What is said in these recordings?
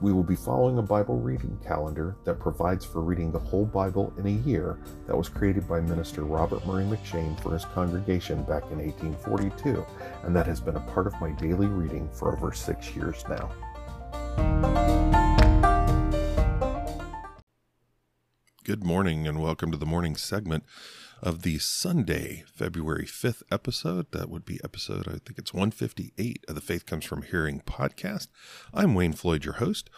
We will be following a Bible reading calendar that provides for reading the whole Bible in a year that was created by Minister Robert Murray M'Cheyne for his congregation back in 1842, and that has been a part of my daily reading for over six years now. Good morning, and welcome to the morning segment of the Sunday, February 5th episode. That would be episode, I think it's 158 of the Faith Comes From Hearing podcast. I'm Wayne Floyd, your host,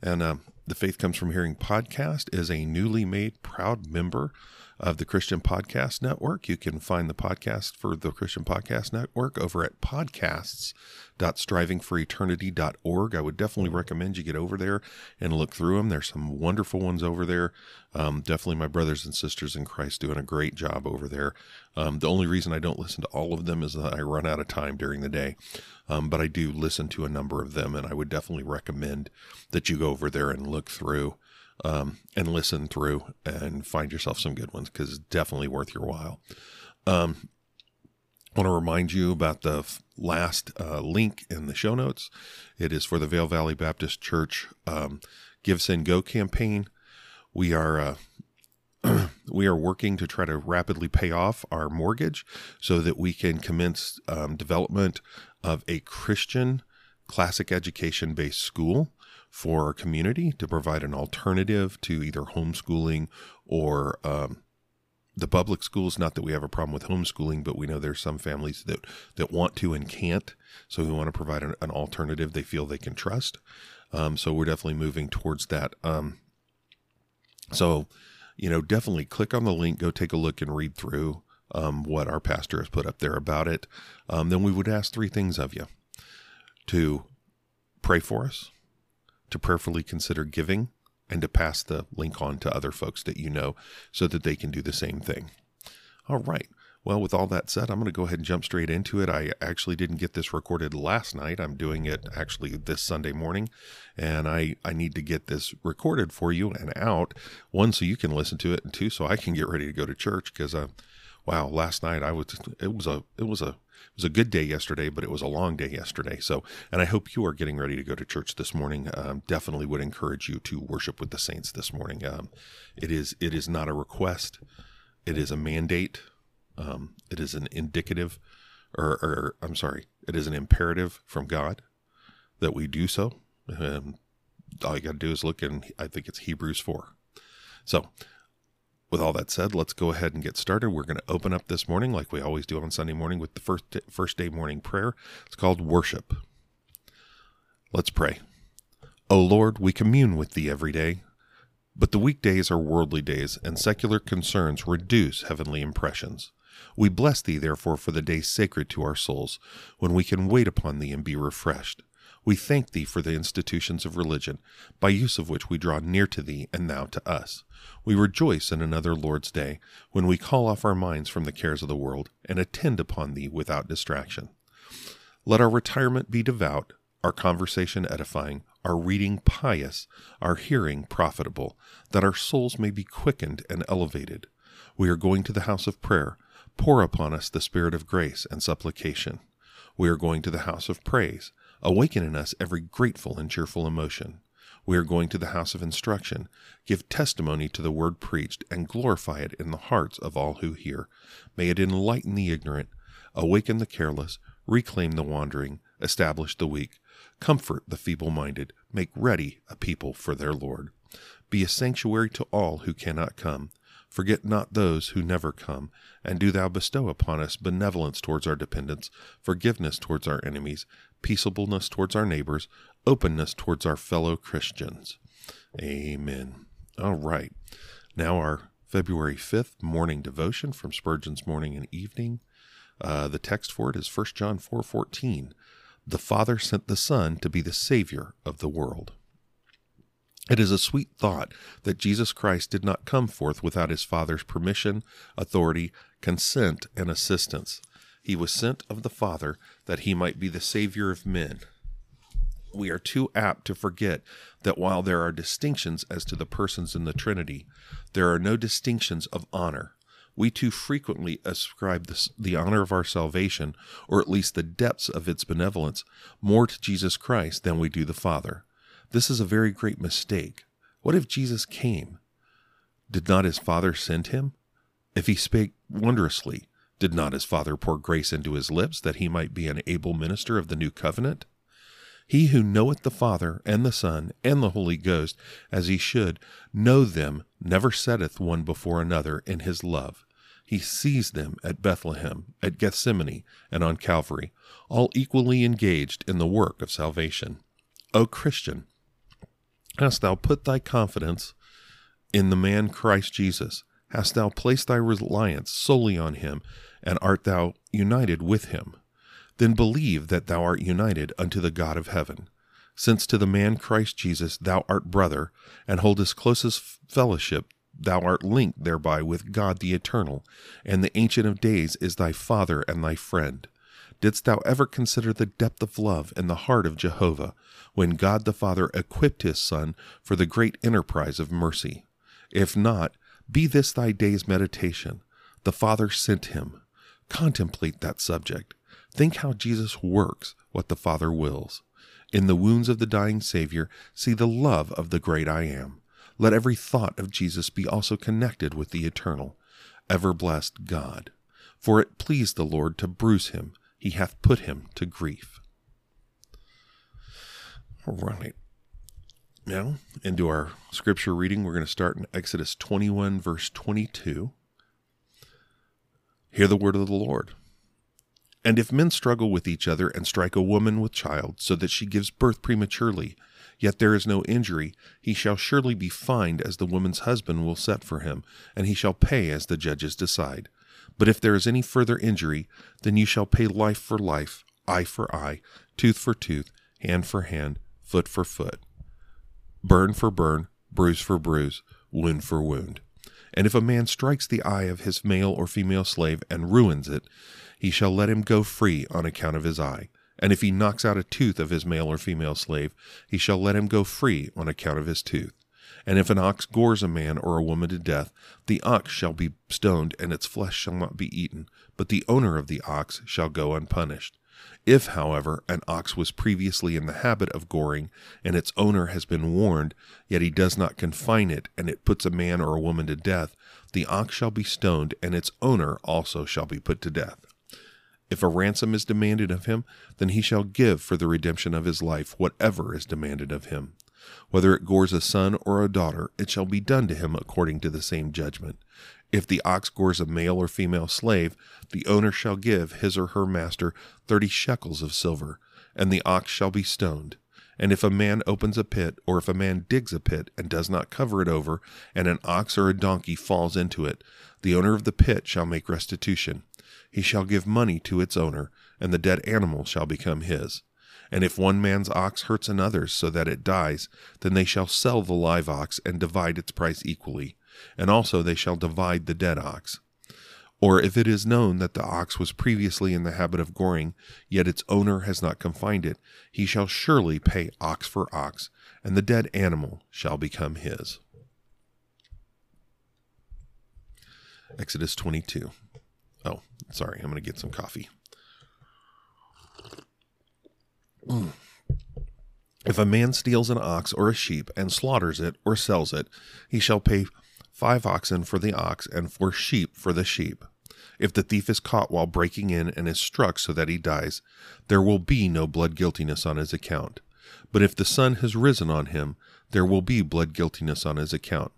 and uh, the Faith Comes From Hearing podcast is a newly made proud member of the Christian Podcast Network. You can find the podcast for the Christian Podcast Network over at podcasts.strivingforeternity.org. I would definitely recommend you get over there and look through them. There's some wonderful ones over there. Um, definitely my brothers and sisters in Christ doing a great job over there. Um, the only reason I don't listen to all of them is that I run out of time during the day. Um, but I do listen to a number of them, and I would definitely recommend that you go over there and look through um, and listen through and find yourself some good ones because it's definitely worth your while. Um, want to remind you about the last uh, link in the show notes. It is for the Vail Valley Baptist Church um, Give Send Go campaign. We are uh, we are working to try to rapidly pay off our mortgage so that we can commence um, development of a Christian classic education based school for our community to provide an alternative to either homeschooling or um, the public schools. Not that we have a problem with homeschooling, but we know there's some families that that want to and can't. So we want to provide an, an alternative they feel they can trust. Um, so we're definitely moving towards that. Um, so, you know, definitely click on the link, go take a look and read through um, what our pastor has put up there about it. Um, then we would ask three things of you to pray for us, to prayerfully consider giving and to pass the link on to other folks that you know so that they can do the same thing. All right. Well, with all that said, I'm going to go ahead and jump straight into it. I actually didn't get this recorded last night. I'm doing it actually this Sunday morning, and I, I need to get this recorded for you and out. One, so you can listen to it, and two, so I can get ready to go to church because, uh, wow, last night I was it was a it was a was a good day yesterday, but it was a long day yesterday. So, and I hope you are getting ready to go to church this morning. Um, definitely would encourage you to worship with the saints this morning. Um, it is it is not a request; it is a mandate. Um, it is an indicative, or, or, I'm sorry, it is an imperative from God that we do so. Um, all you got to do is look in. I think it's Hebrews four. So with all that said, let's go ahead and get started. We're going to open up this morning, like we always do on Sunday morning, with the first first day morning prayer. It's called worship. Let's pray. O Lord, we commune with Thee every day, but the weekdays are worldly days, and secular concerns reduce heavenly impressions. We bless Thee, therefore, for the days sacred to our souls, when we can wait upon Thee and be refreshed. We thank Thee for the institutions of religion, by use of which we draw near to Thee and Thou to us. We rejoice in another Lord's Day, when we call off our minds from the cares of the world and attend upon Thee without distraction. Let our retirement be devout, our conversation edifying, our reading pious, our hearing profitable, that our souls may be quickened and elevated. We are going to the house of prayer. Pour upon us the spirit of grace and supplication. We are going to the house of praise. Awaken in us every grateful and cheerful emotion. We are going to the house of instruction. Give testimony to the word preached, and glorify it in the hearts of all who hear. May it enlighten the ignorant, awaken the careless, reclaim the wandering, establish the weak, comfort the feeble minded, make ready a people for their Lord. Be a sanctuary to all who cannot come. Forget not those who never come, and do thou bestow upon us benevolence towards our dependents, forgiveness towards our enemies, peaceableness towards our neighbors, openness towards our fellow Christians. Amen. All right. Now, our February 5th morning devotion from Spurgeon's Morning and Evening. Uh, the text for it is 1 John 4 14. The Father sent the Son to be the Savior of the world. It is a sweet thought that Jesus Christ did not come forth without his Father's permission, authority, consent, and assistance. He was sent of the Father that he might be the Savior of men. We are too apt to forget that while there are distinctions as to the persons in the Trinity, there are no distinctions of honor. We too frequently ascribe the, the honor of our salvation, or at least the depths of its benevolence, more to Jesus Christ than we do the Father. This is a very great mistake. What if Jesus came? Did not his Father send him? If he spake wondrously, did not his Father pour grace into his lips that he might be an able minister of the new covenant? He who knoweth the Father and the Son and the Holy Ghost as he should know them never setteth one before another in his love. He sees them at Bethlehem, at Gethsemane, and on Calvary, all equally engaged in the work of salvation. O Christian, Hast thou put thy confidence in the man Christ Jesus? Hast thou placed thy reliance solely on him, and art thou united with him? Then believe that thou art united unto the God of heaven. Since to the man Christ Jesus thou art brother, and holdest closest fellowship, thou art linked thereby with God the eternal, and the Ancient of Days is thy Father and thy friend. Didst thou ever consider the depth of love in the heart of Jehovah, when God the Father equipped his Son for the great enterprise of mercy? If not, be this thy day's meditation. The Father sent him. Contemplate that subject. Think how Jesus works what the Father wills. In the wounds of the dying Savior, see the love of the great I am. Let every thought of Jesus be also connected with the eternal, ever blessed God. For it pleased the Lord to bruise him he hath put him to grief. All right. Now, into our scripture reading, we're going to start in Exodus 21, verse 22. Hear the word of the Lord. And if men struggle with each other and strike a woman with child, so that she gives birth prematurely, yet there is no injury, he shall surely be fined as the woman's husband will set for him, and he shall pay as the judges decide. But if there is any further injury, then you shall pay life for life, eye for eye, tooth for tooth, hand for hand, foot for foot, burn for burn, bruise for bruise, wound for wound. And if a man strikes the eye of his male or female slave and ruins it, he shall let him go free on account of his eye. And if he knocks out a tooth of his male or female slave, he shall let him go free on account of his tooth. And if an ox gores a man or a woman to death, the ox shall be stoned, and its flesh shall not be eaten, but the owner of the ox shall go unpunished. If, however, an ox was previously in the habit of goring, and its owner has been warned, yet he does not confine it, and it puts a man or a woman to death, the ox shall be stoned, and its owner also shall be put to death. If a ransom is demanded of him, then he shall give for the redemption of his life whatever is demanded of him. Whether it gores a son or a daughter, it shall be done to him according to the same judgment. If the ox gores a male or female slave, the owner shall give his or her master thirty shekels of silver, and the ox shall be stoned. And if a man opens a pit, or if a man digs a pit and does not cover it over, and an ox or a donkey falls into it, the owner of the pit shall make restitution. He shall give money to its owner, and the dead animal shall become his. And if one man's ox hurts another's so that it dies, then they shall sell the live ox and divide its price equally, and also they shall divide the dead ox. Or if it is known that the ox was previously in the habit of goring, yet its owner has not confined it, he shall surely pay ox for ox, and the dead animal shall become his. Exodus 22. Oh, sorry, I'm going to get some coffee. If a man steals an ox or a sheep and slaughters it or sells it, he shall pay five oxen for the ox and four sheep for the sheep. If the thief is caught while breaking in and is struck so that he dies, there will be no blood guiltiness on his account. But if the sun has risen on him, there will be blood guiltiness on his account.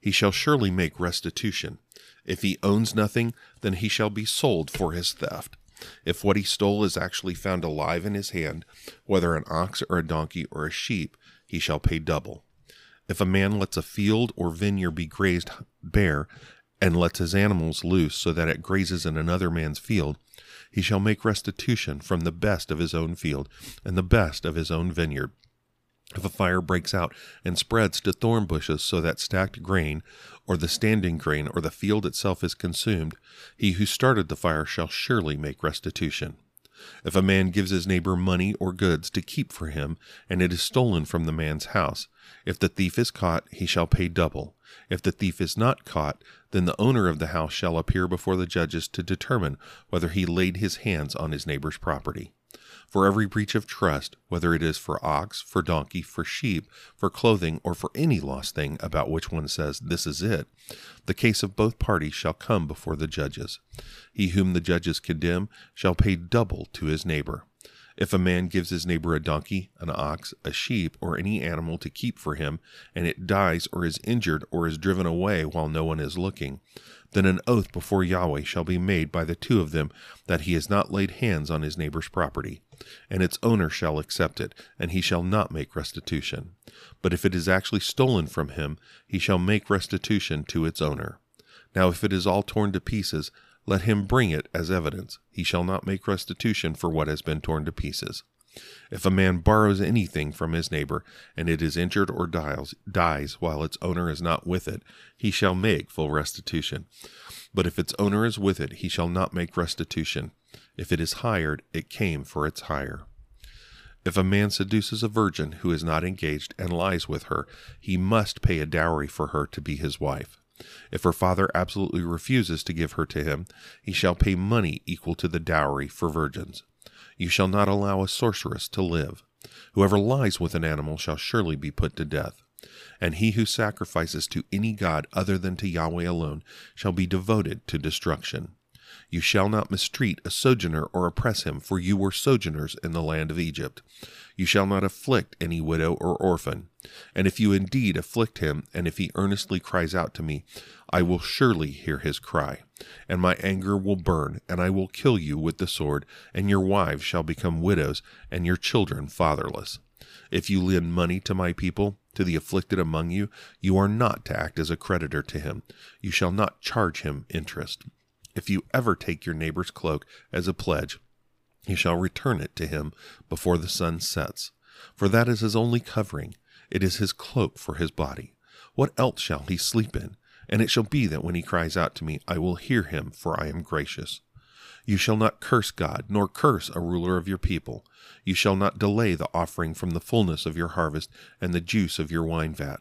He shall surely make restitution. If he owns nothing, then he shall be sold for his theft. If what he stole is actually found alive in his hand, whether an ox or a donkey or a sheep, he shall pay double. If a man lets a field or vineyard be grazed bare, and lets his animals loose so that it grazes in another man's field, he shall make restitution from the best of his own field and the best of his own vineyard. If a fire breaks out and spreads to thorn bushes so that stacked grain, or the standing grain, or the field itself is consumed, he who started the fire shall surely make restitution. If a man gives his neighbor money or goods to keep for him, and it is stolen from the man's house, if the thief is caught, he shall pay double. If the thief is not caught, then the owner of the house shall appear before the judges to determine whether he laid his hands on his neighbor's property. For every breach of trust, whether it is for ox, for donkey, for sheep, for clothing, or for any lost thing about which one says, This is it, the case of both parties shall come before the judges. He whom the judges condemn shall pay double to his neighbor. If a man gives his neighbor a donkey, an ox, a sheep, or any animal to keep for him, and it dies or is injured or is driven away while no one is looking, then an oath before Yahweh shall be made by the two of them that he has not laid hands on his neighbor's property. And its owner shall accept it, and he shall not make restitution. But if it is actually stolen from him, he shall make restitution to its owner. Now if it is all torn to pieces, let him bring it as evidence. He shall not make restitution for what has been torn to pieces. If a man borrows anything from his neighbor, and it is injured or dies, dies while its owner is not with it, he shall make full restitution. But if its owner is with it, he shall not make restitution. If it is hired, it came for its hire. If a man seduces a virgin who is not engaged and lies with her, he must pay a dowry for her to be his wife. If her father absolutely refuses to give her to him, he shall pay money equal to the dowry for virgins. You shall not allow a sorceress to live. Whoever lies with an animal shall surely be put to death. And he who sacrifices to any god other than to Yahweh alone shall be devoted to destruction. You shall not mistreat a sojourner or oppress him, for you were sojourners in the land of Egypt. You shall not afflict any widow or orphan. And if you indeed afflict him, and if he earnestly cries out to me, I will surely hear his cry, and my anger will burn, and I will kill you with the sword, and your wives shall become widows, and your children fatherless. If you lend money to my people, to the afflicted among you, you are not to act as a creditor to him. You shall not charge him interest. If you ever take your neighbor's cloak as a pledge, you shall return it to him before the sun sets, for that is his only covering. It is his cloak for his body. What else shall he sleep in? And it shall be that when he cries out to me, I will hear him, for I am gracious. You shall not curse God, nor curse a ruler of your people. You shall not delay the offering from the fullness of your harvest and the juice of your wine vat.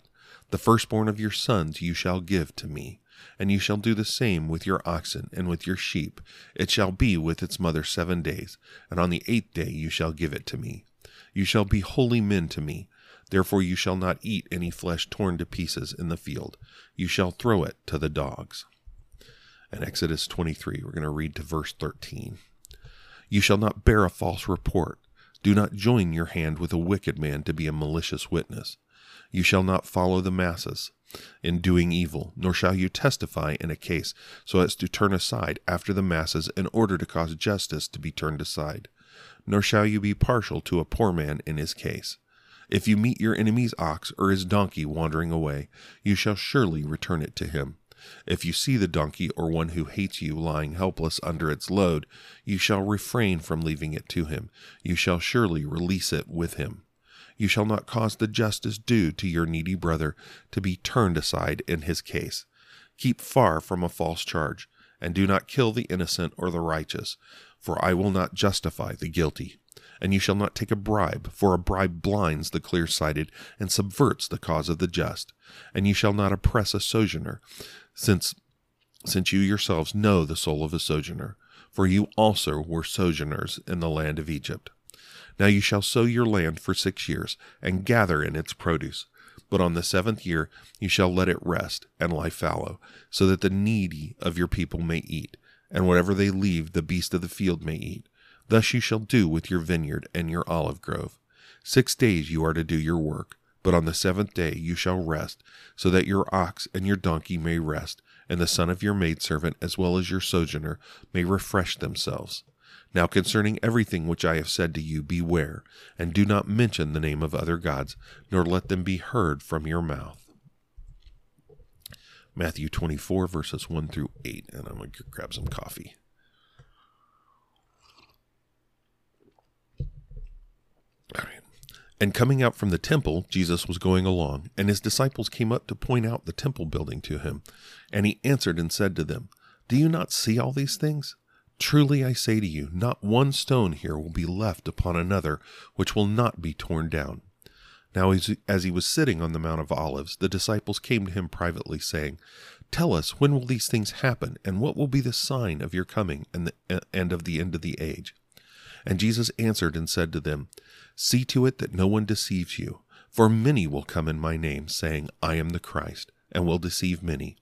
The firstborn of your sons you shall give to me. And you shall do the same with your oxen and with your sheep. It shall be with its mother seven days, and on the eighth day you shall give it to me. You shall be holy men to me. Therefore you shall not eat any flesh torn to pieces in the field. You shall throw it to the dogs. And Exodus 23, we're going to read to verse 13. You shall not bear a false report. Do not join your hand with a wicked man to be a malicious witness. You shall not follow the masses in doing evil, nor shall you testify in a case so as to turn aside after the masses in order to cause justice to be turned aside. Nor shall you be partial to a poor man in his case. If you meet your enemy's ox or his donkey wandering away, you shall surely return it to him. If you see the donkey or one who hates you lying helpless under its load, you shall refrain from leaving it to him. You shall surely release it with him. You shall not cause the justice due to your needy brother to be turned aside in his case. Keep far from a false charge, and do not kill the innocent or the righteous, for I will not justify the guilty. And you shall not take a bribe, for a bribe blinds the clear sighted and subverts the cause of the just. And you shall not oppress a sojourner, since since you yourselves know the soul of a sojourner, for you also were sojourners in the land of Egypt. Now you shall sow your land for six years, and gather in its produce. But on the seventh year you shall let it rest and lie fallow, so that the needy of your people may eat, and whatever they leave the beast of the field may eat. Thus you shall do with your vineyard and your olive grove. Six days you are to do your work, but on the seventh day you shall rest, so that your ox and your donkey may rest, and the son of your maidservant as well as your sojourner may refresh themselves. Now concerning everything which I have said to you, beware, and do not mention the name of other gods, nor let them be heard from your mouth. Matthew 24, verses 1 through 8, and I'm going to grab some coffee. All right. And coming out from the temple, Jesus was going along, and his disciples came up to point out the temple building to him. And he answered and said to them, Do you not see all these things? Truly I say to you, not one stone here will be left upon another which will not be torn down. Now, as he was sitting on the Mount of Olives, the disciples came to him privately, saying, Tell us, when will these things happen, and what will be the sign of your coming and, the, and of the end of the age? And Jesus answered and said to them, See to it that no one deceives you, for many will come in my name, saying, I am the Christ, and will deceive many.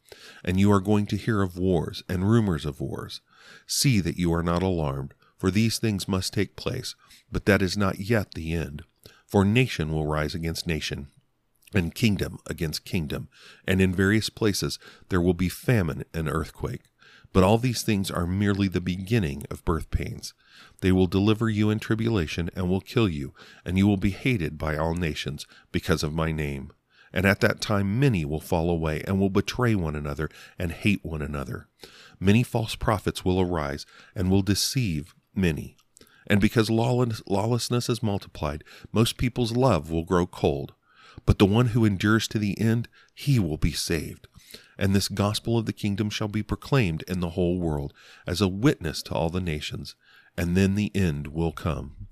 And you are going to hear of wars and rumors of wars. See that you are not alarmed, for these things must take place, but that is not yet the end. For nation will rise against nation, and kingdom against kingdom, and in various places there will be famine and earthquake. But all these things are merely the beginning of birth pains. They will deliver you in tribulation and will kill you, and you will be hated by all nations because of my name. And at that time many will fall away and will betray one another and hate one another. Many false prophets will arise and will deceive many. And because lawlessness is multiplied, most people's love will grow cold. But the one who endures to the end, he will be saved. And this gospel of the kingdom shall be proclaimed in the whole world as a witness to all the nations, and then the end will come.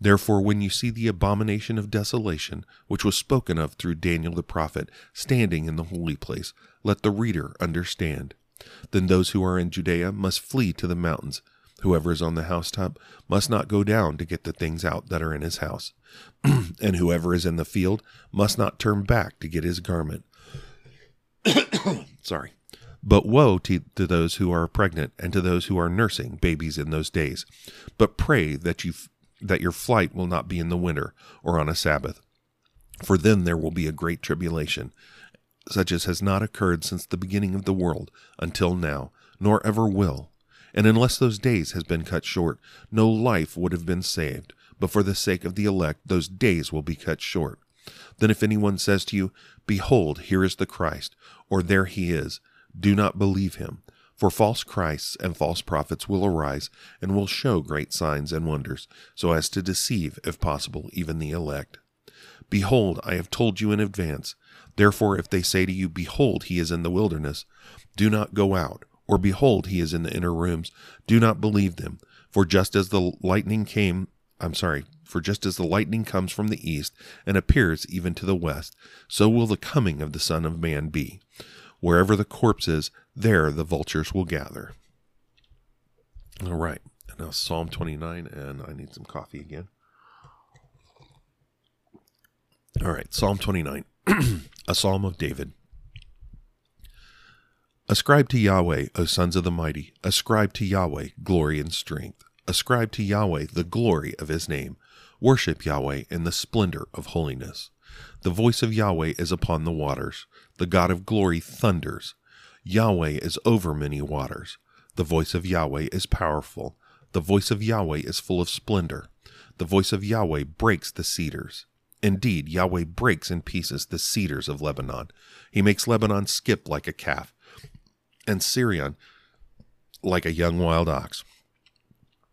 Therefore, when you see the abomination of desolation, which was spoken of through Daniel the prophet, standing in the holy place, let the reader understand. Then those who are in Judea must flee to the mountains. Whoever is on the housetop must not go down to get the things out that are in his house. and whoever is in the field must not turn back to get his garment. Sorry. But woe to, to, those who are pregnant and to those who are nursing babies in those days. But pray that you that your flight will not be in the winter or on a Sabbath, for then there will be a great tribulation, such as has not occurred since the beginning of the world until now, nor ever will. And unless those days has been cut short, no life would have been saved. But for the sake of the elect, those days will be cut short. Then if anyone says to you, Behold, here is the Christ, or there he is, do not believe him. For false Christs and false prophets will arise and will show great signs and wonders, so as to deceive, if possible, even the elect. Behold, I have told you in advance. Therefore, if they say to you, Behold, he is in the wilderness, do not go out, or Behold, he is in the inner rooms, do not believe them. For just as the lightning came, I'm sorry, for just as the lightning comes from the east and appears even to the west, so will the coming of the Son of Man be. Wherever the corpse is, there the vultures will gather. All right. Now Psalm 29, and I need some coffee again. All right. Psalm 29, a psalm of David. Ascribe to Yahweh, O sons of the mighty, ascribe to Yahweh glory and strength. Ascribe to Yahweh the glory of his name. Worship Yahweh in the splendor of holiness. The voice of Yahweh is upon the waters. The God of glory thunders. Yahweh is over many waters. The voice of Yahweh is powerful. The voice of Yahweh is full of splendor. The voice of Yahweh breaks the cedars. Indeed, Yahweh breaks in pieces the cedars of Lebanon. He makes Lebanon skip like a calf, and Sirion like a young wild ox.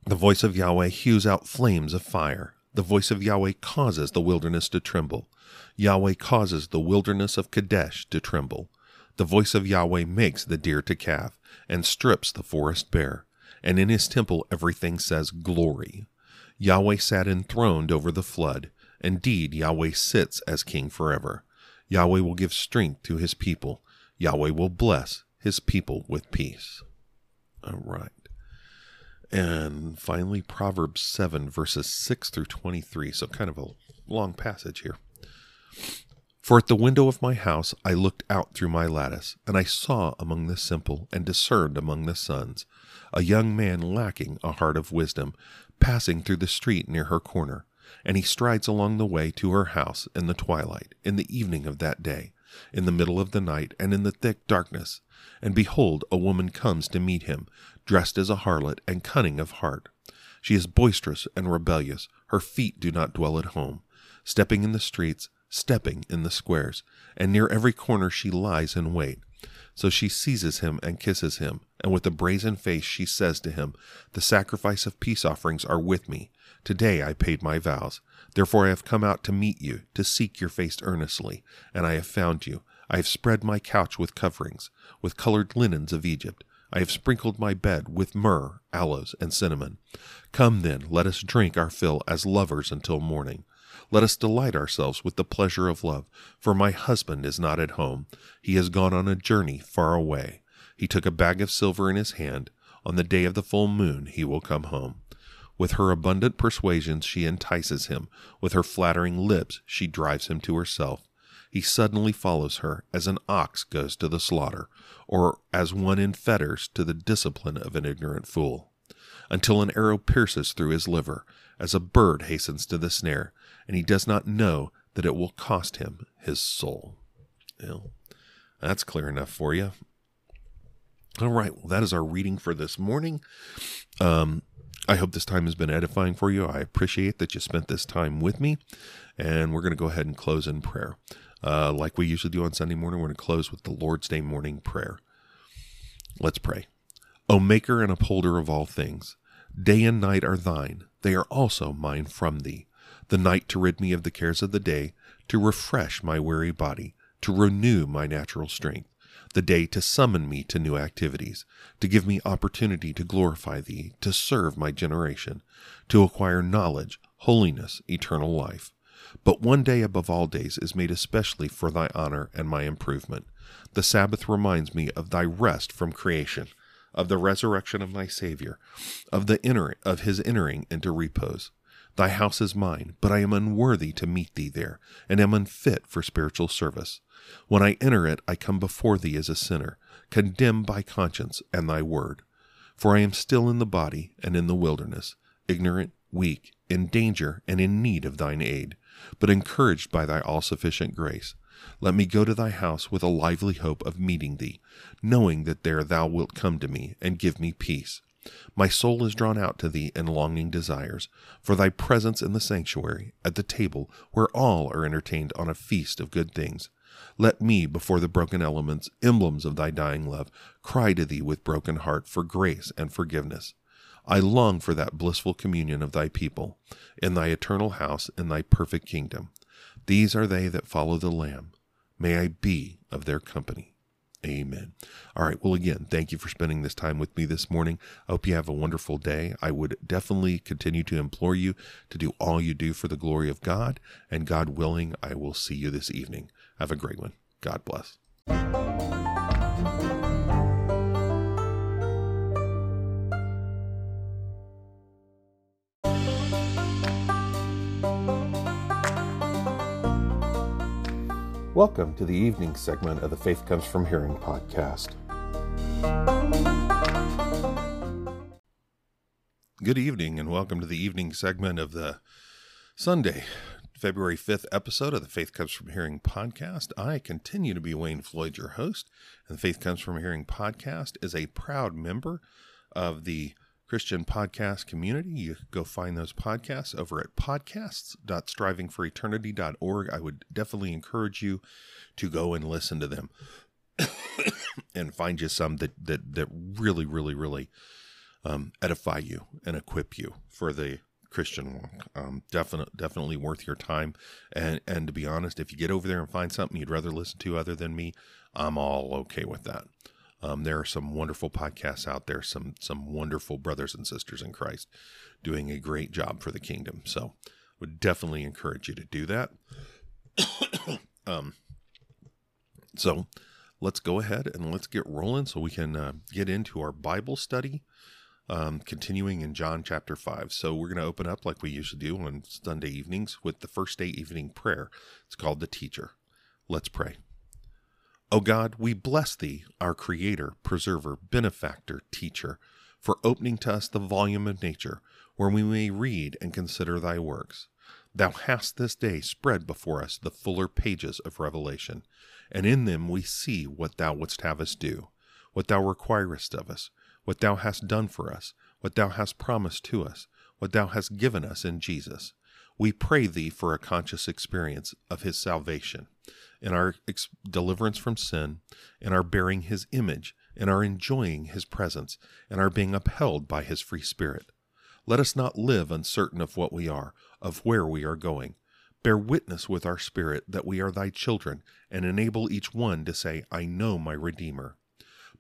The voice of Yahweh hews out flames of fire. The voice of Yahweh causes the wilderness to tremble. Yahweh causes the wilderness of Kadesh to tremble. The voice of Yahweh makes the deer to calve, and strips the forest bare. And in his temple everything says, Glory. Yahweh sat enthroned over the flood. Indeed, Yahweh sits as king forever. Yahweh will give strength to his people. Yahweh will bless his people with peace. All right. And finally, Proverbs 7, verses 6 through 23. So, kind of a long passage here. For at the window of my house I looked out through my lattice, and I saw among the simple and discerned among the sons a young man lacking a heart of wisdom, passing through the street near her corner. And he strides along the way to her house in the twilight, in the evening of that day, in the middle of the night, and in the thick darkness. And behold, a woman comes to meet him, dressed as a harlot and cunning of heart. She is boisterous and rebellious. Her feet do not dwell at home. Stepping in the streets, stepping in the squares, and near every corner she lies in wait. So she seizes him and kisses him, and with a brazen face she says to him, The sacrifice of peace offerings are with me. Today I paid my vows. Therefore I have come out to meet you, to seek your face earnestly, and I have found you. I have spread my couch with coverings, with colored linens of Egypt. I have sprinkled my bed with myrrh, aloes, and cinnamon. Come then, let us drink our fill as lovers until morning. Let us delight ourselves with the pleasure of love, for my husband is not at home. He has gone on a journey far away. He took a bag of silver in his hand. On the day of the full moon he will come home. With her abundant persuasions she entices him. With her flattering lips she drives him to herself. He suddenly follows her as an ox goes to the slaughter, or as one in fetters to the discipline of an ignorant fool, until an arrow pierces through his liver, as a bird hastens to the snare, and he does not know that it will cost him his soul. Well, that's clear enough for you. All right, well, that is our reading for this morning. Um, I hope this time has been edifying for you. I appreciate that you spent this time with me, and we're going to go ahead and close in prayer. Uh, like we usually do on Sunday morning, we're going to close with the Lord's Day morning prayer. Let's pray. O Maker and upholder of all things, day and night are thine, they are also mine from thee. The night to rid me of the cares of the day, to refresh my weary body, to renew my natural strength the day to summon me to new activities, to give me opportunity to glorify Thee, to serve my generation, to acquire knowledge, holiness, eternal life. But one day above all days is made especially for Thy honor and my improvement. The Sabbath reminds me of Thy rest from creation, of the resurrection of my Savior, of the enter- of His entering into repose. Thy house is mine, but I am unworthy to meet thee there, and am unfit for spiritual service. When I enter it, I come before thee as a sinner, condemned by conscience and thy word. For I am still in the body and in the wilderness, ignorant, weak, in danger, and in need of thine aid, but encouraged by thy all sufficient grace. Let me go to thy house with a lively hope of meeting thee, knowing that there thou wilt come to me and give me peace. My soul is drawn out to thee in longing desires, for thy presence in the sanctuary, at the table where all are entertained on a feast of good things. Let me, before the broken elements, emblems of thy dying love, cry to thee with broken heart for grace and forgiveness. I long for that blissful communion of thy people, in thy eternal house, in thy perfect kingdom. These are they that follow the Lamb. May I be of their company. Amen. All right. Well, again, thank you for spending this time with me this morning. I hope you have a wonderful day. I would definitely continue to implore you to do all you do for the glory of God. And God willing, I will see you this evening. Have a great one. God bless. Welcome to the evening segment of the Faith Comes From Hearing podcast. Good evening, and welcome to the evening segment of the Sunday, February 5th episode of the Faith Comes From Hearing podcast. I continue to be Wayne Floyd, your host, and the Faith Comes From Hearing podcast is a proud member of the Christian podcast community. You go find those podcasts over at podcasts.strivingforeternity.org. I would definitely encourage you to go and listen to them and find you some that, that, that really, really, really um, edify you and equip you for the Christian walk. Um, definitely, definitely worth your time. And and to be honest, if you get over there and find something you'd rather listen to other than me, I'm all okay with that. Um, there are some wonderful podcasts out there, some some wonderful brothers and sisters in Christ doing a great job for the kingdom. So, would definitely encourage you to do that. um, so, let's go ahead and let's get rolling so we can uh, get into our Bible study. Um, continuing in John chapter 5. So, we're going to open up like we usually do on Sunday evenings with the first day evening prayer. It's called the Teacher. Let's pray. O God, we bless Thee, our Creator, Preserver, Benefactor, Teacher, for opening to us the volume of nature, where we may read and consider Thy works. Thou hast this day spread before us the fuller pages of Revelation, and in them we see what Thou wouldst have us do, what Thou requirest of us, what Thou hast done for us, what Thou hast promised to us, what Thou hast given us in Jesus. We pray Thee for a conscious experience of His salvation in our ex- deliverance from sin, in our bearing his image, in our enjoying his presence, and our being upheld by his free spirit. Let us not live uncertain of what we are, of where we are going. Bear witness with our spirit that we are thy children, and enable each one to say, I know my Redeemer.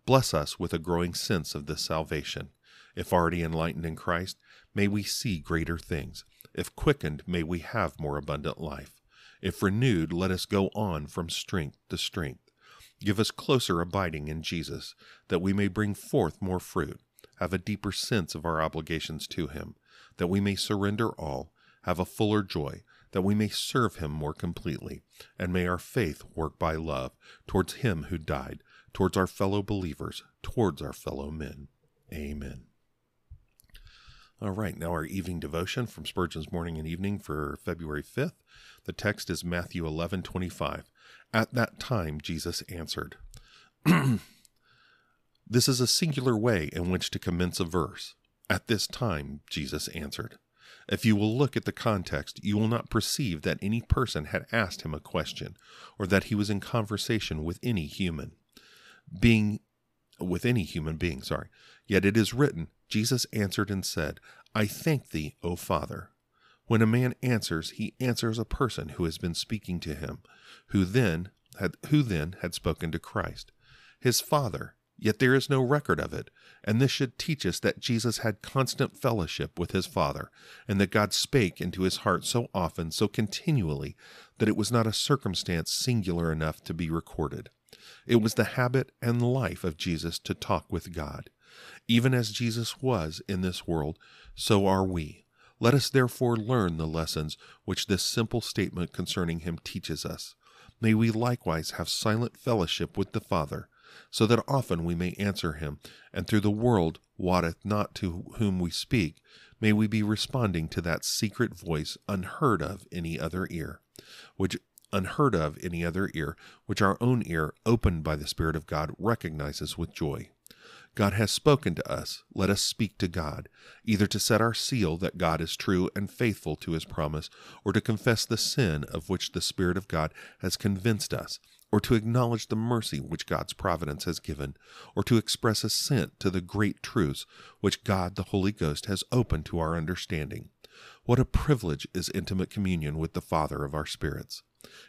Bless us with a growing sense of this salvation. If already enlightened in Christ, may we see greater things. If quickened, may we have more abundant life. If renewed, let us go on from strength to strength. Give us closer abiding in Jesus, that we may bring forth more fruit, have a deeper sense of our obligations to Him, that we may surrender all, have a fuller joy, that we may serve Him more completely, and may our faith work by love towards Him who died, towards our fellow believers, towards our fellow men. Amen. All right, now our evening devotion from Spurgeon's Morning and Evening for February 5th. The text is Matthew 11 25. At that time, Jesus answered. this is a singular way in which to commence a verse. At this time, Jesus answered. If you will look at the context, you will not perceive that any person had asked him a question, or that he was in conversation with any human being, with any human being, sorry. Yet it is written, Jesus answered and said, I thank thee, O Father. When a man answers, he answers a person who has been speaking to him, who then had who then had spoken to Christ, his Father. Yet there is no record of it, and this should teach us that Jesus had constant fellowship with his Father, and that God spake into his heart so often, so continually, that it was not a circumstance singular enough to be recorded. It was the habit and life of Jesus to talk with God. Even as Jesus was in this world, so are we. Let us therefore learn the lessons which this simple statement concerning him teaches us. May we likewise have silent fellowship with the Father, so that often we may answer him, and through the world wotteth not to whom we speak, may we be responding to that secret voice unheard of any other ear, which unheard of any other ear, which our own ear, opened by the Spirit of God, recognizes with joy. God has spoken to us. Let us speak to God, either to set our seal that God is true and faithful to his promise, or to confess the sin of which the Spirit of God has convinced us, or to acknowledge the mercy which God's providence has given, or to express assent to the great truths which God the Holy Ghost has opened to our understanding. What a privilege is intimate communion with the Father of our spirits.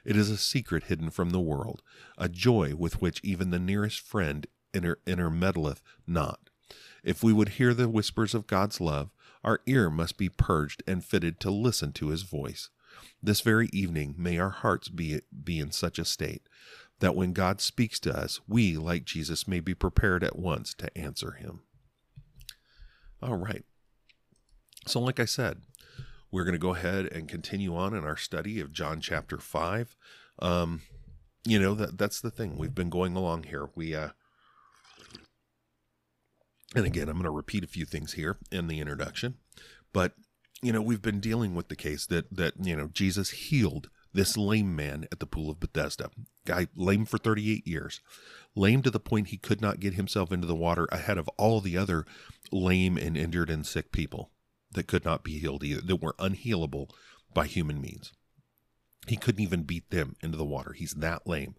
It is a secret hidden from the world, a joy with which even the nearest friend inter- intermeddleth not. If we would hear the whispers of God's love, our ear must be purged and fitted to listen to his voice. This very evening may our hearts be, be in such a state that when God speaks to us, we, like Jesus, may be prepared at once to answer him. All right. So, like I said, we're going to go ahead and continue on in our study of John chapter 5. Um, you know, that that's the thing. We've been going along here. We, uh, and again, I'm going to repeat a few things here in the introduction, but you know, we've been dealing with the case that that you know Jesus healed this lame man at the pool of Bethesda. Guy lame for 38 years, lame to the point he could not get himself into the water ahead of all the other lame and injured and sick people that could not be healed either, that were unhealable by human means. He couldn't even beat them into the water. He's that lame.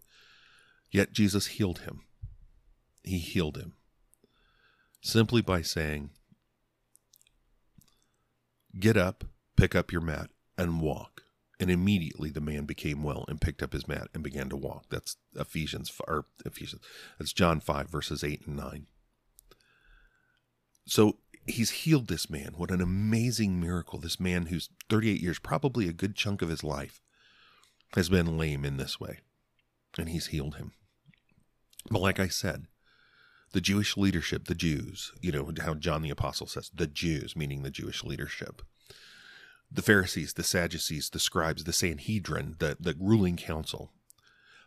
Yet Jesus healed him. He healed him simply by saying, Get up, pick up your mat, and walk. And immediately the man became well and picked up his mat and began to walk. That's Ephesians or Ephesians. That's John 5 verses 8 and 9. So he's healed this man. What an amazing miracle. This man who's 38 years, probably a good chunk of his life, has been lame in this way. And he's healed him. But like I said, the Jewish leadership, the Jews, you know, how John the Apostle says, the Jews, meaning the Jewish leadership, the Pharisees, the Sadducees, the scribes, the Sanhedrin, the, the ruling council,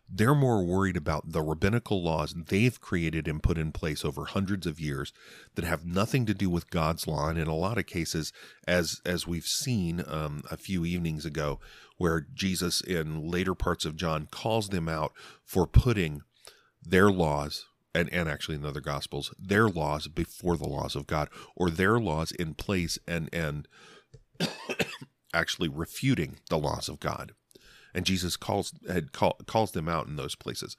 they're more worried about the rabbinical laws they've created and put in place over hundreds of years that have nothing to do with God's law. And in a lot of cases, as as we've seen um, a few evenings ago, where Jesus in later parts of John calls them out for putting their laws and, and actually in other gospels their laws before the laws of god or their laws in place and and actually refuting the laws of god and Jesus calls had call, calls them out in those places.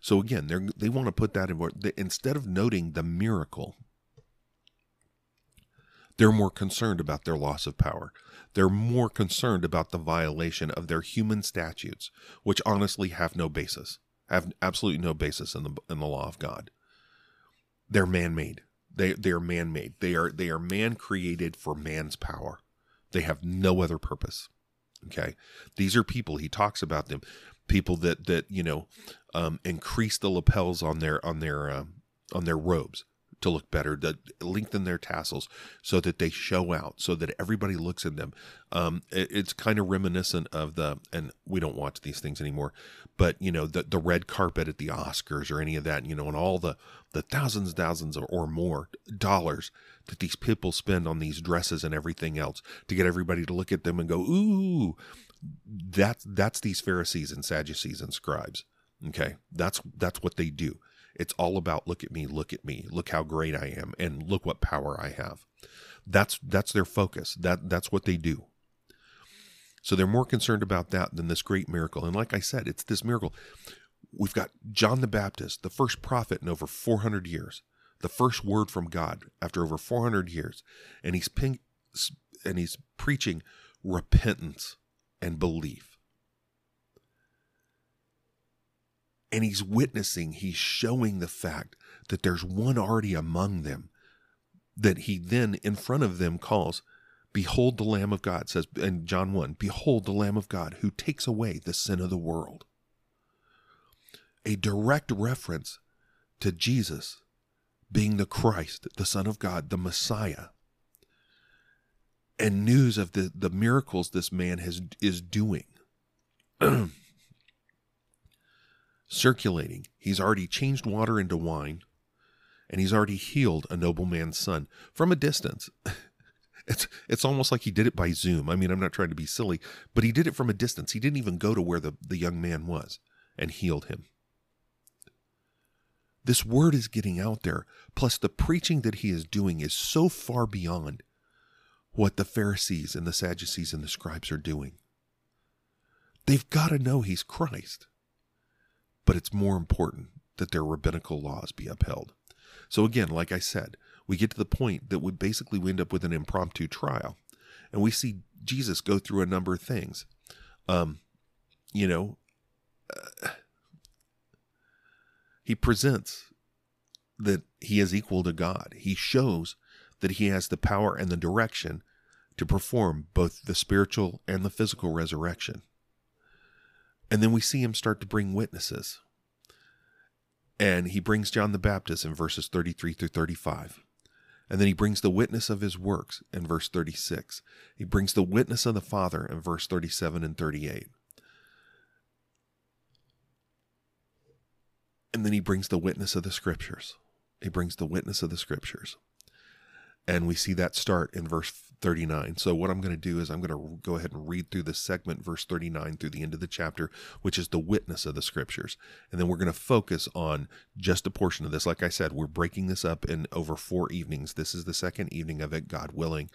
So again, they they want to put that in instead of noting the miracle, they're more concerned about their loss of power. They're more concerned about the violation of their human statutes, which honestly have no basis, have absolutely no basis in the in the law of God. They're man-made. They they are man-made. They are they are man created for man's power. They have no other purpose. Okay, these are people. He talks about them, people that that you know um, increase the lapels on their on their uh, on their robes to look better, to lengthen their tassels so that they show out, so that everybody looks at them. Um, it, it's kind of reminiscent of the, and we don't watch these things anymore, but you know the the red carpet at the Oscars or any of that, you know, and all the the thousands, thousands or more dollars that these people spend on these dresses and everything else to get everybody to look at them and go, ooh, that's that's these Pharisees and Sadducees and scribes. Okay, that's that's what they do. It's all about look at me, look at me, look how great I am, and look what power I have. That's that's their focus. That that's what they do. So they're more concerned about that than this great miracle. And like I said, it's this miracle. We've got John the Baptist, the first prophet in over 400 years, the first word from God after over 400 years, and he's ping, and he's preaching repentance and belief. And he's witnessing, he's showing the fact that there's one already among them that he then in front of them calls behold the lamb of god says in john 1 behold the lamb of god who takes away the sin of the world a direct reference to jesus being the christ the son of god the messiah. And news of the, the miracles this man has is doing. Circulating. He's already changed water into wine and he's already healed a nobleman's son from a distance. It's it's almost like he did it by zoom. I mean i'm not trying to be silly but he did it from a distance. He didn't even go to where the, the young man was and healed him this word is getting out there plus the preaching that he is doing is so far beyond what the Pharisees and the Sadducees and the scribes are doing. They've got to know he's Christ. But it's more important that their rabbinical laws be upheld. So, again, like I said, we get to the point that we basically we end up with an impromptu trial. And we see Jesus go through a number of things. Um, you know, uh, he presents that he is equal to God. He shows that he has the power and the direction to perform both the spiritual and the physical resurrection. And then we see him start to bring witnesses. And he brings John the Baptist in verses 33 through 35. And then he brings the witness of his works in verse 36. He brings the witness of the Father in verse 37 and 38. And then he brings the witness of the scriptures. He brings the witness of the scriptures. And we see that start in verse 39. So, what I'm going to do is I'm going to go ahead and read through this segment, verse 39 through the end of the chapter, which is the witness of the scriptures. And then we're going to focus on just a portion of this. Like I said, we're breaking this up in over four evenings. This is the second evening of it, God willing,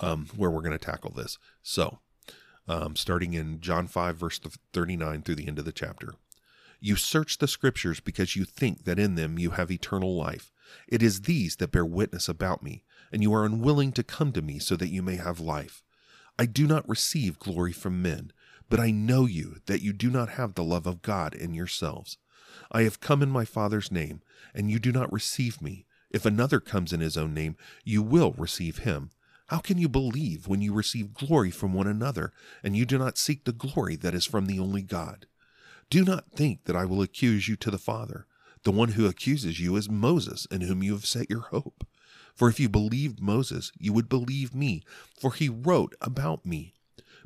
um, where we're going to tackle this. So, um, starting in John 5, verse 39 through the end of the chapter. You search the scriptures because you think that in them you have eternal life. It is these that bear witness about me and you are unwilling to come to me so that you may have life. I do not receive glory from men, but I know you that you do not have the love of God in yourselves. I have come in my Father's name, and you do not receive me. If another comes in his own name, you will receive him. How can you believe when you receive glory from one another, and you do not seek the glory that is from the only God? Do not think that I will accuse you to the Father. The one who accuses you is Moses, in whom you have set your hope. For if you believed Moses, you would believe me, for he wrote about me.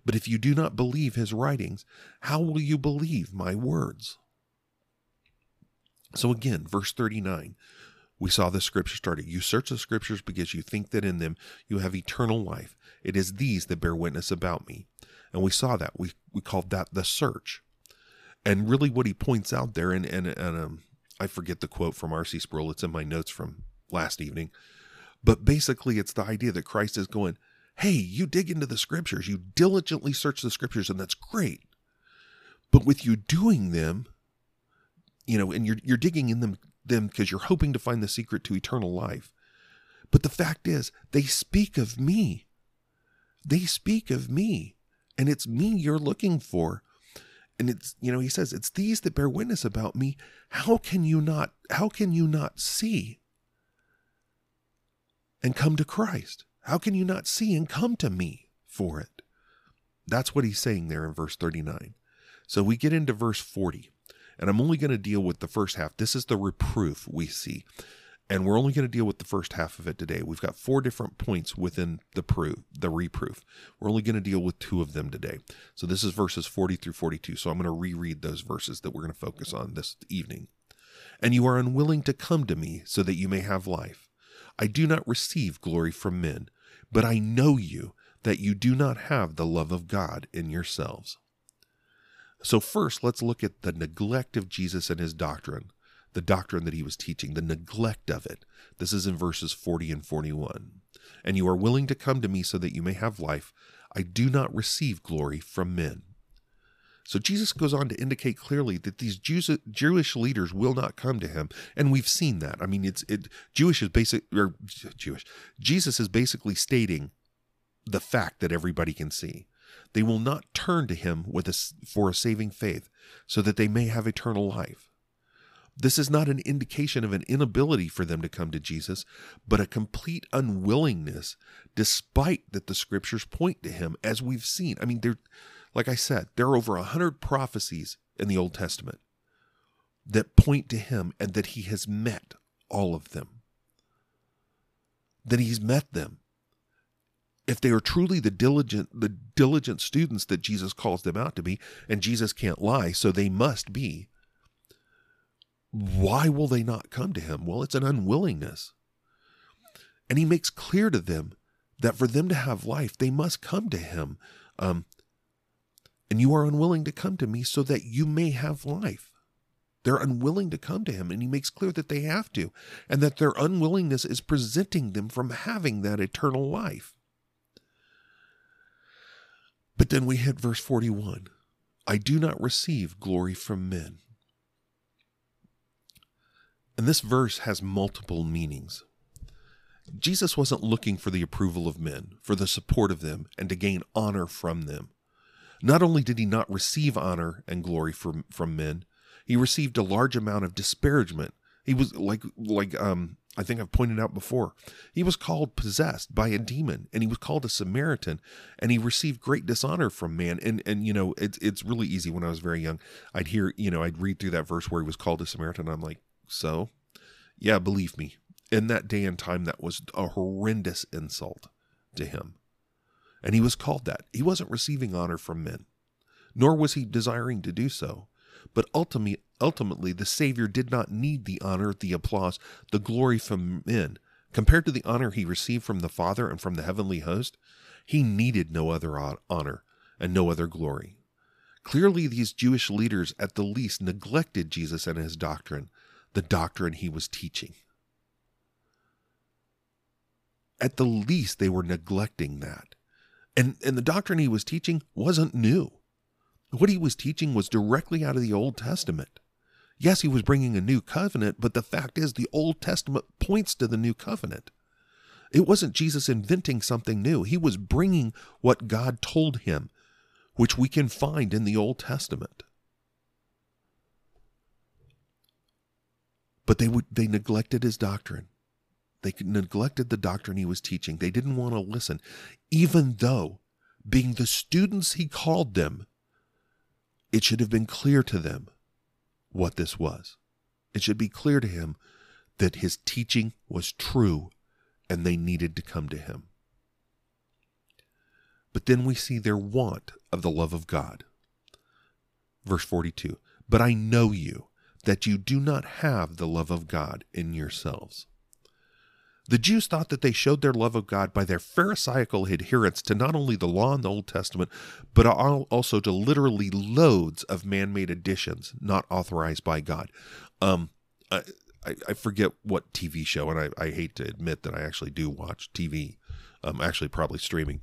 But if you do not believe his writings, how will you believe my words? So again, verse 39, we saw the scripture started. You search the scriptures because you think that in them you have eternal life. It is these that bear witness about me. And we saw that. We, we called that the search. And really, what he points out there, and, and, and um, I forget the quote from R.C. Sproul, it's in my notes from last evening. But basically, it's the idea that Christ is going, hey, you dig into the scriptures, you diligently search the scriptures, and that's great. But with you doing them, you know, and you're you're digging in them them because you're hoping to find the secret to eternal life. But the fact is, they speak of me. They speak of me. And it's me you're looking for. And it's, you know, he says, it's these that bear witness about me. How can you not, how can you not see and come to Christ? How can you not see and come to me for it? That's what he's saying there in verse 39. So we get into verse 40, and I'm only going to deal with the first half. This is the reproof we see. And we're only going to deal with the first half of it today. We've got four different points within the proof, the reproof. We're only going to deal with two of them today. So this is verses 40 through 42. So I'm going to reread those verses that we're going to focus on this evening. And you are unwilling to come to me so that you may have life. I do not receive glory from men, but I know you that you do not have the love of God in yourselves. So, first, let's look at the neglect of Jesus and his doctrine, the doctrine that he was teaching, the neglect of it. This is in verses 40 and 41. And you are willing to come to me so that you may have life. I do not receive glory from men. So Jesus goes on to indicate clearly that these Jews, Jewish leaders will not come to him, and we've seen that. I mean, it's it Jewish is basic or Jewish. Jesus is basically stating the fact that everybody can see. They will not turn to him with a, for a saving faith, so that they may have eternal life. This is not an indication of an inability for them to come to Jesus, but a complete unwillingness, despite that the scriptures point to him, as we've seen. I mean, there, like I said, there are over a hundred prophecies in the Old Testament that point to him and that he has met all of them. That he's met them if they are truly the diligent the diligent students that Jesus calls them out to be and Jesus can't lie so they must be why will they not come to him? Well it's an unwillingness. And he makes clear to them that for them to have life they must come to him. Um, and you are unwilling to come to me so that you may have life. They're unwilling to come to him and he makes clear that they have to and that their unwillingness is preventing them from having that eternal life. But then we hit verse 41 I do not receive glory from men. And this verse has multiple meanings. Jesus wasn't looking for the approval of men, for the support of them, and to gain honor from them. Not only did he not receive honor and glory from, from men, he received a large amount of disparagement. He was like like um I think I've pointed out before. He was called possessed by a demon and he was called a Samaritan and he received great dishonor from man. And, and, you know, it's, it's really easy when I was very young. I'd hear, you know, I'd read through that verse where he was called a Samaritan. I'm like, so yeah, believe me, in that day and time, that was a horrendous insult to him. And he was called that. He wasn't receiving honor from men, nor was he desiring to do so. But ultimately, ultimately, the Savior did not need the honor, the applause, the glory from men. Compared to the honor he received from the Father and from the heavenly host, he needed no other honor and no other glory. Clearly, these Jewish leaders at the least neglected Jesus and his doctrine, the doctrine he was teaching. At the least, they were neglecting that. And, and the doctrine he was teaching wasn't new. What he was teaching was directly out of the Old Testament. Yes, he was bringing a new covenant, but the fact is, the Old Testament points to the new covenant. It wasn't Jesus inventing something new. He was bringing what God told him, which we can find in the Old Testament. But they would they neglected his doctrine. They neglected the doctrine he was teaching. They didn't want to listen, even though, being the students he called them, it should have been clear to them what this was. It should be clear to him that his teaching was true and they needed to come to him. But then we see their want of the love of God. Verse 42 But I know you, that you do not have the love of God in yourselves. The Jews thought that they showed their love of God by their Pharisaical adherence to not only the law in the Old Testament, but also to literally loads of man made additions not authorized by God. Um, I, I, forget what TV show, and I, I, hate to admit that I actually do watch TV, um, actually, probably streaming.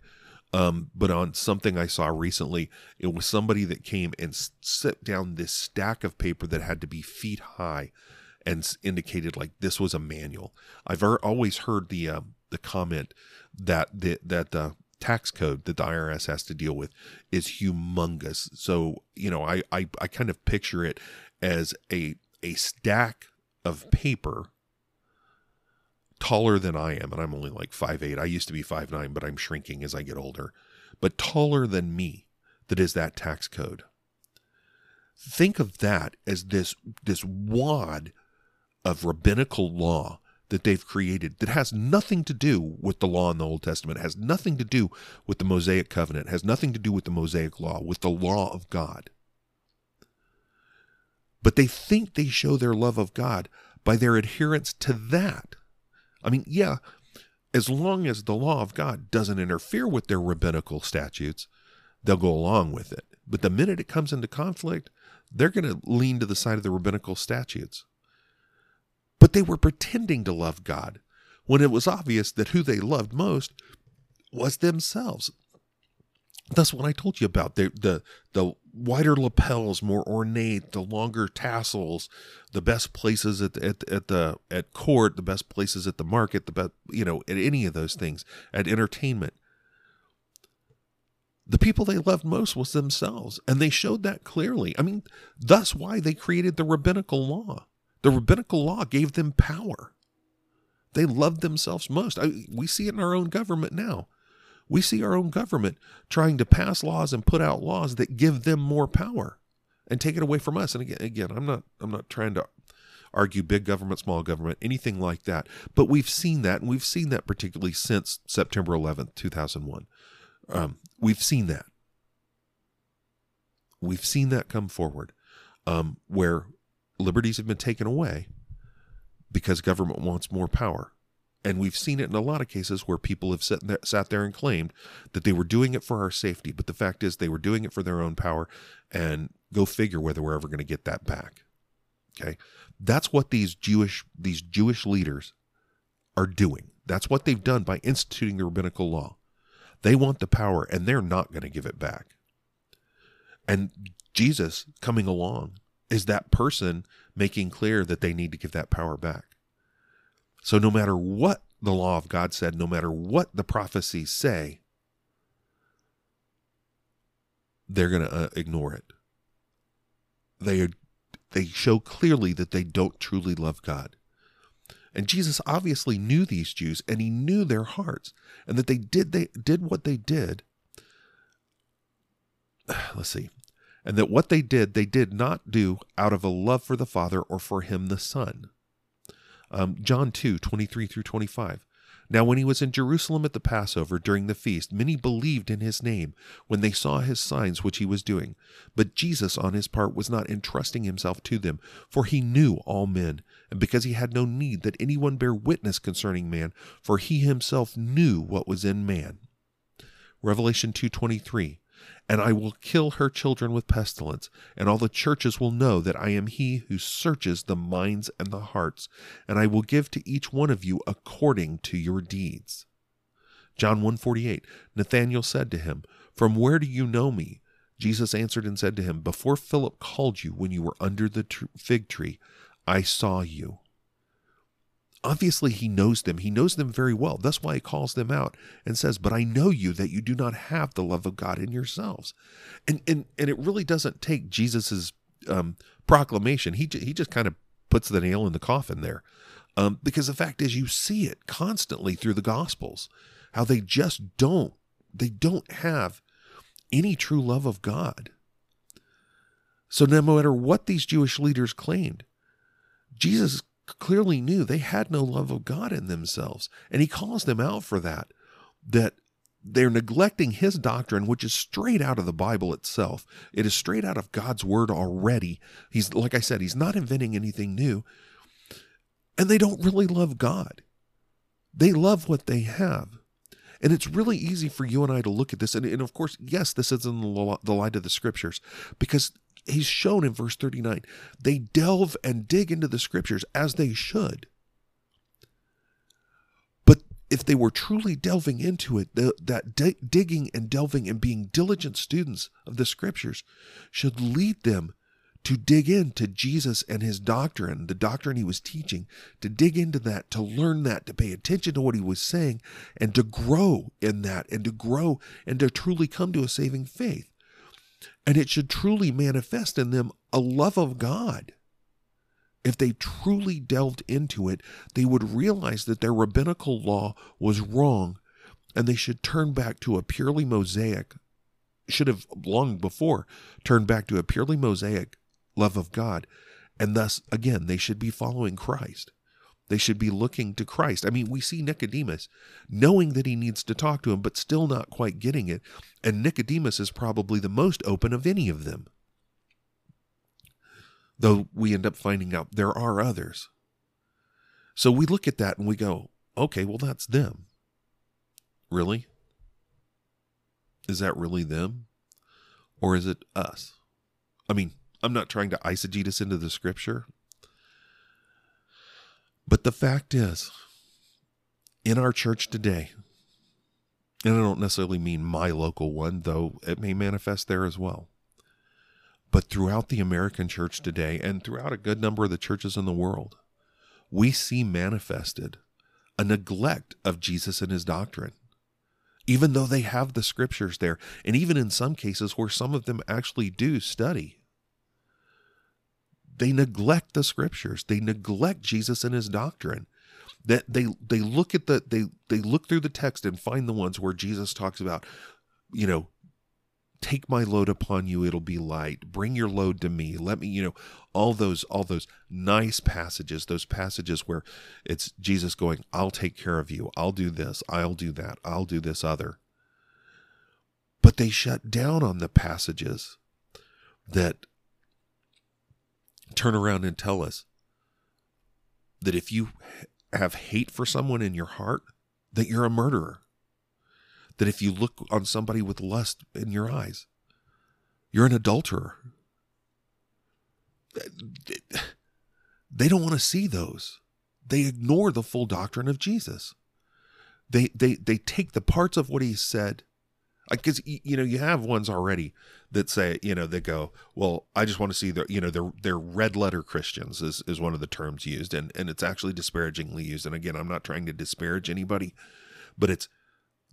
Um, but on something I saw recently, it was somebody that came and set down this stack of paper that had to be feet high, and indicated like this was a manual. I've always heard the uh, the comment that the that the tax code that the IRS has to deal with is humongous. So you know, I I, I kind of picture it as a a stack of paper taller than I am, and I'm only like five eight. I used to be five nine, but I'm shrinking as I get older. But taller than me, that is that tax code. Think of that as this this wad of rabbinical law that they've created that has nothing to do with the law in the Old Testament, has nothing to do with the Mosaic covenant, has nothing to do with the Mosaic law, with the law of God. But they think they show their love of God by their adherence to that. I mean, yeah, as long as the law of God doesn't interfere with their rabbinical statutes, they'll go along with it. But the minute it comes into conflict, they're going to lean to the side of the rabbinical statutes. But they were pretending to love God when it was obvious that who they loved most was themselves. That's what I told you about the the the wider lapels, more ornate, the longer tassels, the best places at at, at the at court, the best places at the market, the best you know at any of those things at entertainment. The people they loved most was themselves, and they showed that clearly. I mean, that's why they created the rabbinical law. The rabbinical law gave them power. They loved themselves most. I, we see it in our own government now. We see our own government trying to pass laws and put out laws that give them more power and take it away from us. And again, again, I'm not I'm not trying to argue big government, small government, anything like that. But we've seen that, and we've seen that particularly since September 11th, 2001. Um, we've seen that. We've seen that come forward, um, where liberties have been taken away because government wants more power. And we've seen it in a lot of cases where people have sat there, sat there and claimed that they were doing it for our safety. But the fact is, they were doing it for their own power. And go figure whether we're ever going to get that back. Okay. That's what these Jewish these Jewish leaders are doing. That's what they've done by instituting the rabbinical law. They want the power and they're not going to give it back. And Jesus coming along is that person making clear that they need to give that power back. So no matter what the law of God said, no matter what the prophecies say, they're going to uh, ignore it. They they show clearly that they don't truly love God. And Jesus obviously knew these Jews and he knew their hearts and that they did they did what they did. Let's see. And that what they did, they did not do out of a love for the Father or for him the Son. Um, John 2 23 through 25. Now, when he was in Jerusalem at the Passover during the feast, many believed in his name when they saw his signs which he was doing. But Jesus, on his part, was not entrusting himself to them, for he knew all men, and because he had no need that anyone bear witness concerning man, for he himself knew what was in man. Revelation 2:23 and I will kill her children with pestilence, and all the churches will know that I am he who searches the minds and the hearts, and I will give to each one of you according to your deeds. John 148 Nathanael said to him, From where do you know me? Jesus answered and said to him, Before Philip called you when you were under the fig tree, I saw you obviously he knows them. He knows them very well. That's why he calls them out and says, "But I know you that you do not have the love of God in yourselves." And and and it really doesn't take Jesus's um, proclamation. He he just kind of puts the nail in the coffin there, um, because the fact is, you see it constantly through the Gospels, how they just don't they don't have any true love of God. So no matter what these Jewish leaders claimed, Jesus clearly knew they had no love of God in themselves. And he calls them out for that, that they're neglecting his doctrine, which is straight out of the Bible itself. It is straight out of God's word already. He's, like I said, he's not inventing anything new. And they don't really love God. They love what they have. And it's really easy for you and I to look at this. And, and of course, yes, this is in the, the light of the scriptures because he's shown in verse 39 they delve and dig into the scriptures as they should but if they were truly delving into it, the, that d- digging and delving and being diligent students of the scriptures should lead them to dig into Jesus and his doctrine, the doctrine he was teaching, to dig into that, to learn that, to pay attention to what he was saying, and to grow in that, and to grow and to truly come to a saving faith. And it should truly manifest in them a love of God. If they truly delved into it, they would realize that their rabbinical law was wrong and they should turn back to a purely Mosaic, should have long before turned back to a purely Mosaic love of God. And thus, again, they should be following Christ. They should be looking to Christ. I mean, we see Nicodemus knowing that he needs to talk to him, but still not quite getting it. And Nicodemus is probably the most open of any of them. Though we end up finding out there are others. So we look at that and we go, okay, well, that's them. Really? Is that really them? Or is it us? I mean, I'm not trying to eisegete us into the scripture. But the fact is, in our church today, and I don't necessarily mean my local one, though it may manifest there as well. But throughout the American church today, and throughout a good number of the churches in the world, we see manifested a neglect of Jesus and his doctrine. Even though they have the scriptures there, and even in some cases where some of them actually do study they neglect the scriptures. They neglect Jesus and his doctrine. That they they look at the they they look through the text and find the ones where Jesus talks about, you know, take my load upon you it'll be light. Bring your load to me. Let me you know all those all those nice passages those passages where it's jesus going i'll take care of you. I'll do this. I'll do that. I'll do this other. But they shut down on the passages that turn around and tell us that if you have hate for someone in your heart, that you're a murderer. That if you look on somebody with lust in your eyes, you're an adulterer. They don't want to see those. They ignore the full doctrine of Jesus. They they they take the parts of what he said because you know you have ones already that say you know they go well i just want to see the you know they're, they're red letter christians is, is one of the terms used and and it's actually disparagingly used and again i'm not trying to disparage anybody but it's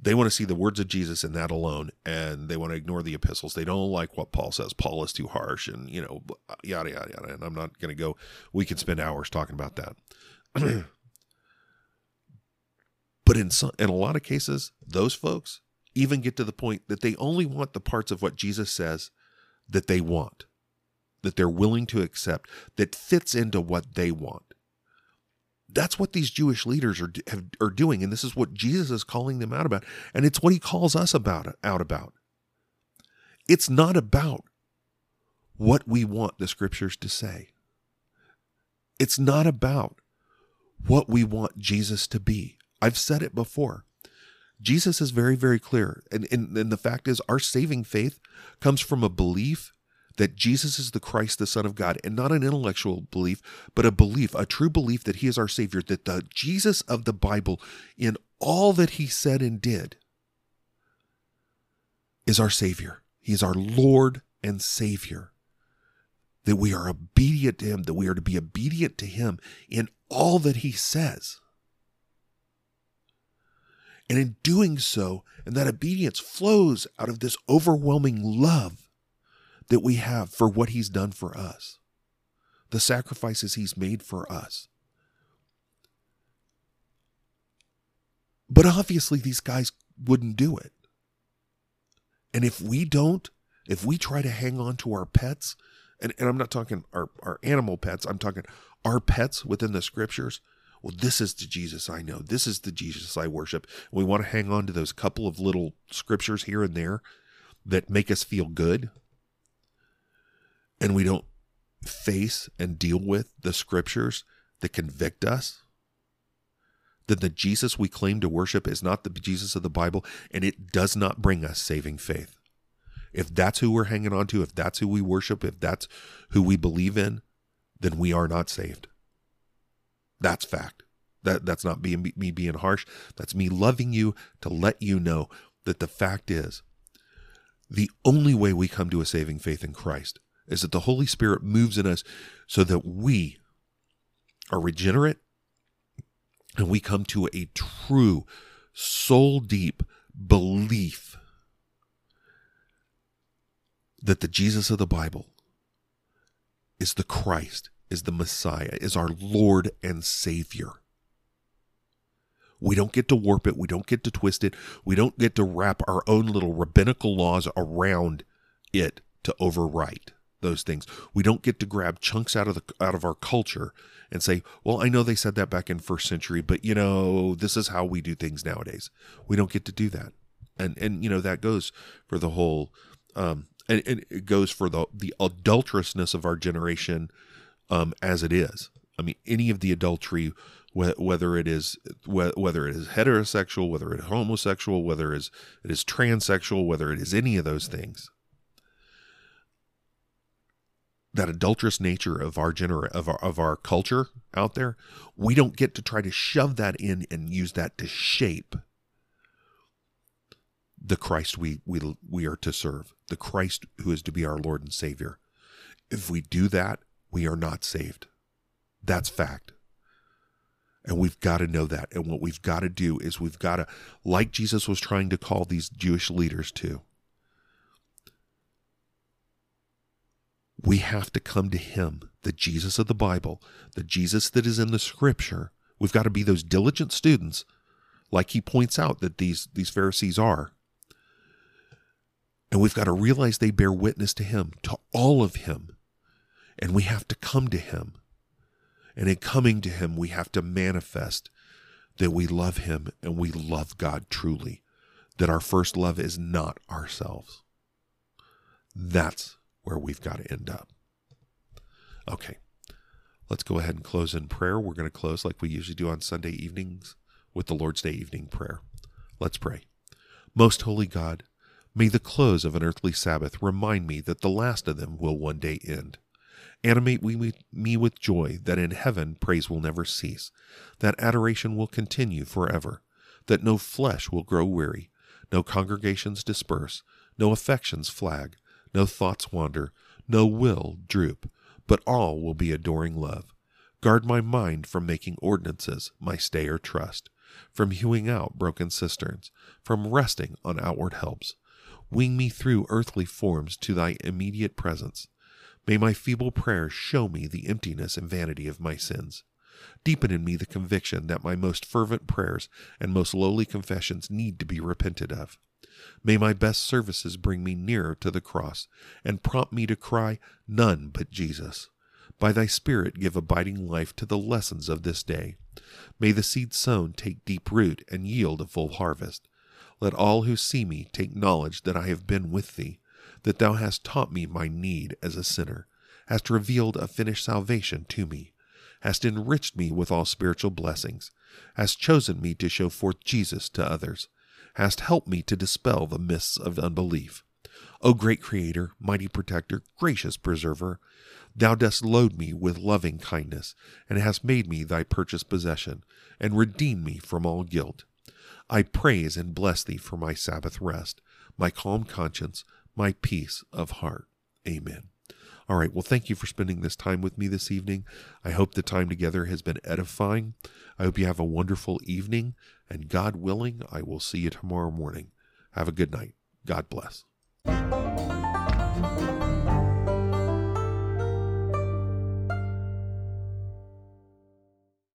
they want to see the words of jesus in that alone and they want to ignore the epistles. They don't like what paul says. Paul is too harsh and you know uh, yada yada yada and i'm not going to go we can spend hours talking about that. But in some in a lot of cases those folks even get to the point that they only want the parts of what Jesus says that they want, that they're willing to accept, that fits into what they want. That's what these Jewish leaders are, have, are doing, and this is what Jesus is calling them out about, and it's what he calls us about out about. It's not about what we want the scriptures to say. It's not about what we want Jesus to be. I've said it before. Jesus is very, very clear. And, and, and the fact is, our saving faith comes from a belief that Jesus is the Christ, the Son of God, and not an intellectual belief, but a belief, a true belief that He is our Savior, that the Jesus of the Bible, in all that He said and did, is our Savior. He is our Lord and Savior. That we are obedient to Him, that we are to be obedient to Him in all that He says. And in doing so, and that obedience flows out of this overwhelming love that we have for what he's done for us, the sacrifices he's made for us. But obviously, these guys wouldn't do it. And if we don't, if we try to hang on to our pets, and, and I'm not talking our, our animal pets, I'm talking our pets within the scriptures, well, this is the Jesus I know. This is the Jesus I worship. We want to hang on to those couple of little scriptures here and there that make us feel good. And we don't face and deal with the scriptures that convict us. Then the Jesus we claim to worship is not the Jesus of the Bible, and it does not bring us saving faith. If that's who we're hanging on to, if that's who we worship, if that's who we believe in, then we are not saved. That's fact. That that's not being me being harsh. That's me loving you to let you know that the fact is the only way we come to a saving faith in Christ is that the Holy Spirit moves in us so that we are regenerate and we come to a true soul deep belief that the Jesus of the Bible is the Christ, is the Messiah, is our Lord and Savior. We don't get to warp it. We don't get to twist it. We don't get to wrap our own little rabbinical laws around it to overwrite those things. We don't get to grab chunks out of the out of our culture and say, "Well, I know they said that back in first century, but you know, this is how we do things nowadays." We don't get to do that. And and you know, that goes for the whole um and, and it goes for the the adulterousness of our generation um as it is. I mean, any of the adultery whether it is whether it is heterosexual, whether it is homosexual, whether it is it is transsexual, whether it is any of those things. That adulterous nature of our gener of our, of our culture out there, we don't get to try to shove that in and use that to shape the Christ we we we are to serve, the Christ who is to be our Lord and Savior. If we do that, we are not saved. That's fact. And we've got to know that. And what we've got to do is we've got to, like Jesus was trying to call these Jewish leaders to, we have to come to him, the Jesus of the Bible, the Jesus that is in the scripture. We've got to be those diligent students, like he points out that these, these Pharisees are. And we've got to realize they bear witness to him, to all of him. And we have to come to him. And in coming to Him, we have to manifest that we love Him and we love God truly, that our first love is not ourselves. That's where we've got to end up. Okay, let's go ahead and close in prayer. We're going to close like we usually do on Sunday evenings with the Lord's Day evening prayer. Let's pray. Most holy God, may the close of an earthly Sabbath remind me that the last of them will one day end. Animate me with joy that in heaven praise will never cease, that adoration will continue forever, that no flesh will grow weary, no congregations disperse, no affections flag, no thoughts wander, no will droop, but all will be adoring love. Guard my mind from making ordinances my stay or trust, from hewing out broken cisterns, from resting on outward helps. Wing me through earthly forms to thy immediate presence May my feeble prayers show me the emptiness and vanity of my sins. Deepen in me the conviction that my most fervent prayers and most lowly confessions need to be repented of. May my best services bring me nearer to the cross and prompt me to cry, None but Jesus. By thy Spirit give abiding life to the lessons of this day. May the seed sown take deep root and yield a full harvest. Let all who see me take knowledge that I have been with thee that thou hast taught me my need as a sinner, hast revealed a finished salvation to me, hast enriched me with all spiritual blessings, hast chosen me to show forth Jesus to others, hast helped me to dispel the mists of unbelief. O great Creator, mighty Protector, gracious Preserver, Thou dost load me with loving kindness, and hast made me thy purchased possession, and redeemed me from all guilt. I praise and bless thee for my Sabbath rest, my calm conscience, my peace of heart. Amen. All right. Well, thank you for spending this time with me this evening. I hope the time together has been edifying. I hope you have a wonderful evening. And God willing, I will see you tomorrow morning. Have a good night. God bless.